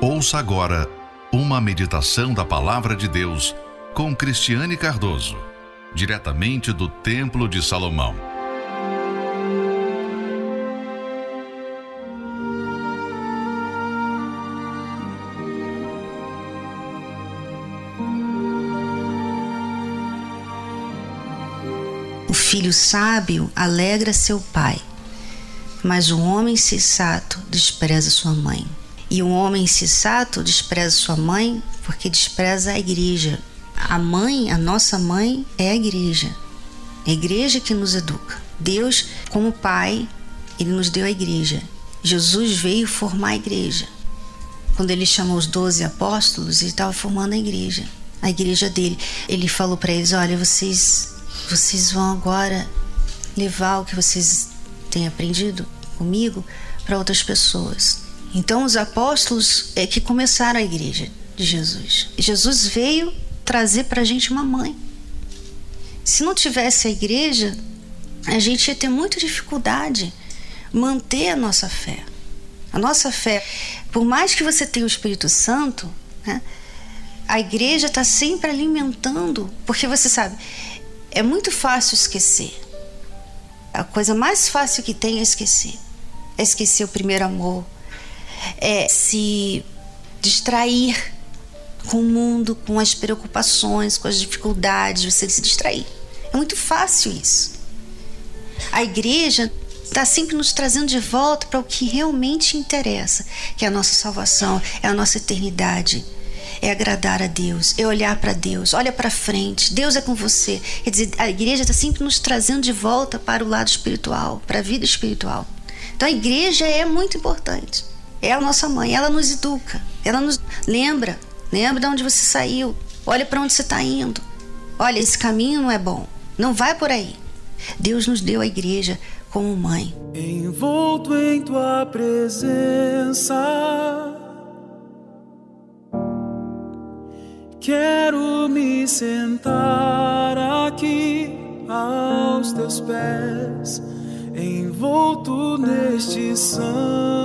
Ouça agora uma meditação da Palavra de Deus com Cristiane Cardoso, diretamente do Templo de Salomão. O filho sábio alegra seu pai, mas o homem sensato despreza sua mãe. E o homem insensato despreza sua mãe porque despreza a igreja. A mãe, a nossa mãe, é a igreja. É a igreja que nos educa. Deus, como Pai, ele nos deu a igreja. Jesus veio formar a igreja. Quando ele chamou os doze apóstolos, ele estava formando a igreja, a igreja dele. Ele falou para eles: Olha, vocês, vocês vão agora levar o que vocês têm aprendido comigo para outras pessoas. Então, os apóstolos é que começaram a igreja de Jesus. Jesus veio trazer para a gente uma mãe. Se não tivesse a igreja, a gente ia ter muita dificuldade manter a nossa fé. A nossa fé, por mais que você tenha o Espírito Santo, né, a igreja está sempre alimentando, porque você sabe, é muito fácil esquecer. A coisa mais fácil que tem é esquecer. É esquecer o primeiro amor, é, se distrair com o mundo, com as preocupações, com as dificuldades, você se distrair. É muito fácil isso. A igreja está sempre nos trazendo de volta para o que realmente interessa, que é a nossa salvação, é a nossa eternidade, é agradar a Deus, é olhar para Deus, olha para frente, Deus é com você. Quer dizer, a igreja está sempre nos trazendo de volta para o lado espiritual, para a vida espiritual. Então a igreja é muito importante. É a nossa mãe, ela nos educa, ela nos lembra, lembra de onde você saiu, olha para onde você está indo. Olha, esse caminho não é bom, não vai por aí. Deus nos deu a igreja como mãe. Envolto em tua presença, quero me sentar aqui aos teus pés, envolto neste santo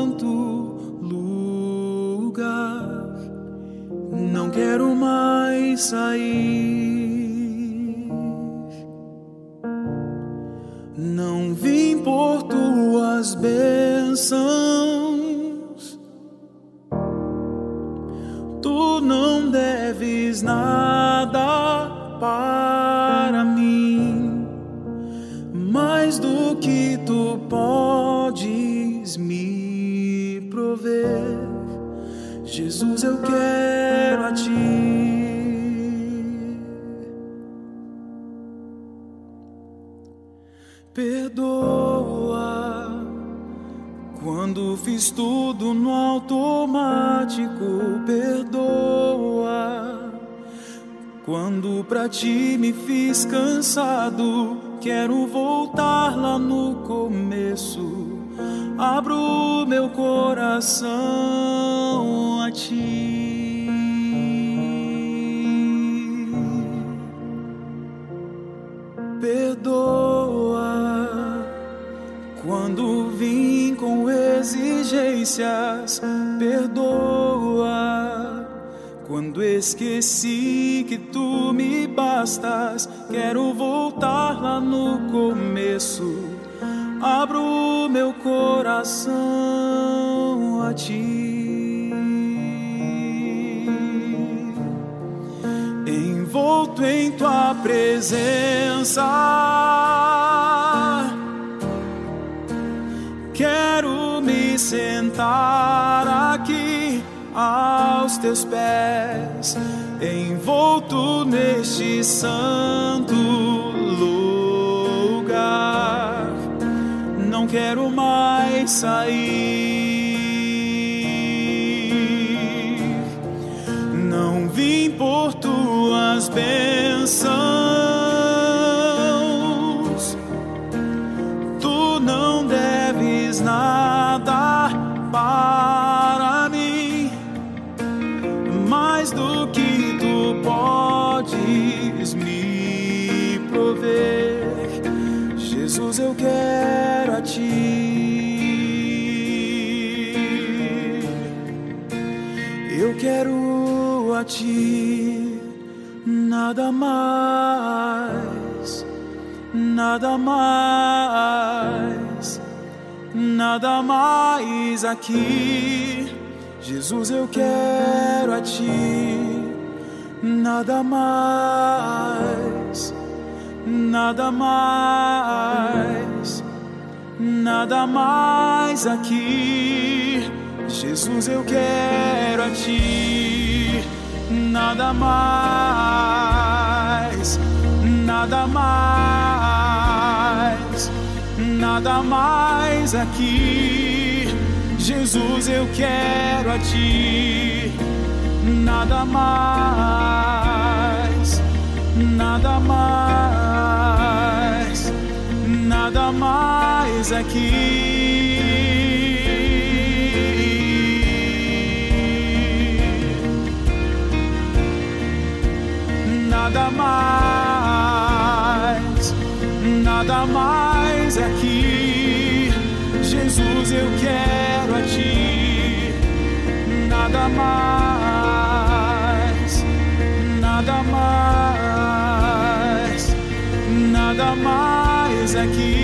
quero mais sair. Não vim por tuas bênçãos, tu não deves nada para mim, Jesus, eu quero a ti. Perdoa quando fiz tudo no automático. Perdoa quando pra ti me fiz cansado. Quero voltar lá no começo abro meu coração ti. Perdoa quando vim com exigências. Perdoa quando esqueci que tu me bastas. Quero voltar lá no começo abro meu coração a ti. Envolto em tua presença, quero me sentar aqui aos teus pés, envolto neste santo lugar não quero mais sair. Jesus, eu quero a ti. a ti, nada mais, nada mais, nada mais aqui. Jesus, eu quero a ti, nada mais, nada mais, nada mais aqui. Jesus, eu quero a ti, nada mais, nada mais, nada mais aqui. Jesus, eu quero a ti, nada mais, aqui. nada mais, nada mais aqui. Jesus, eu quero a ti, nada mais, nada mais, nada mais aqui.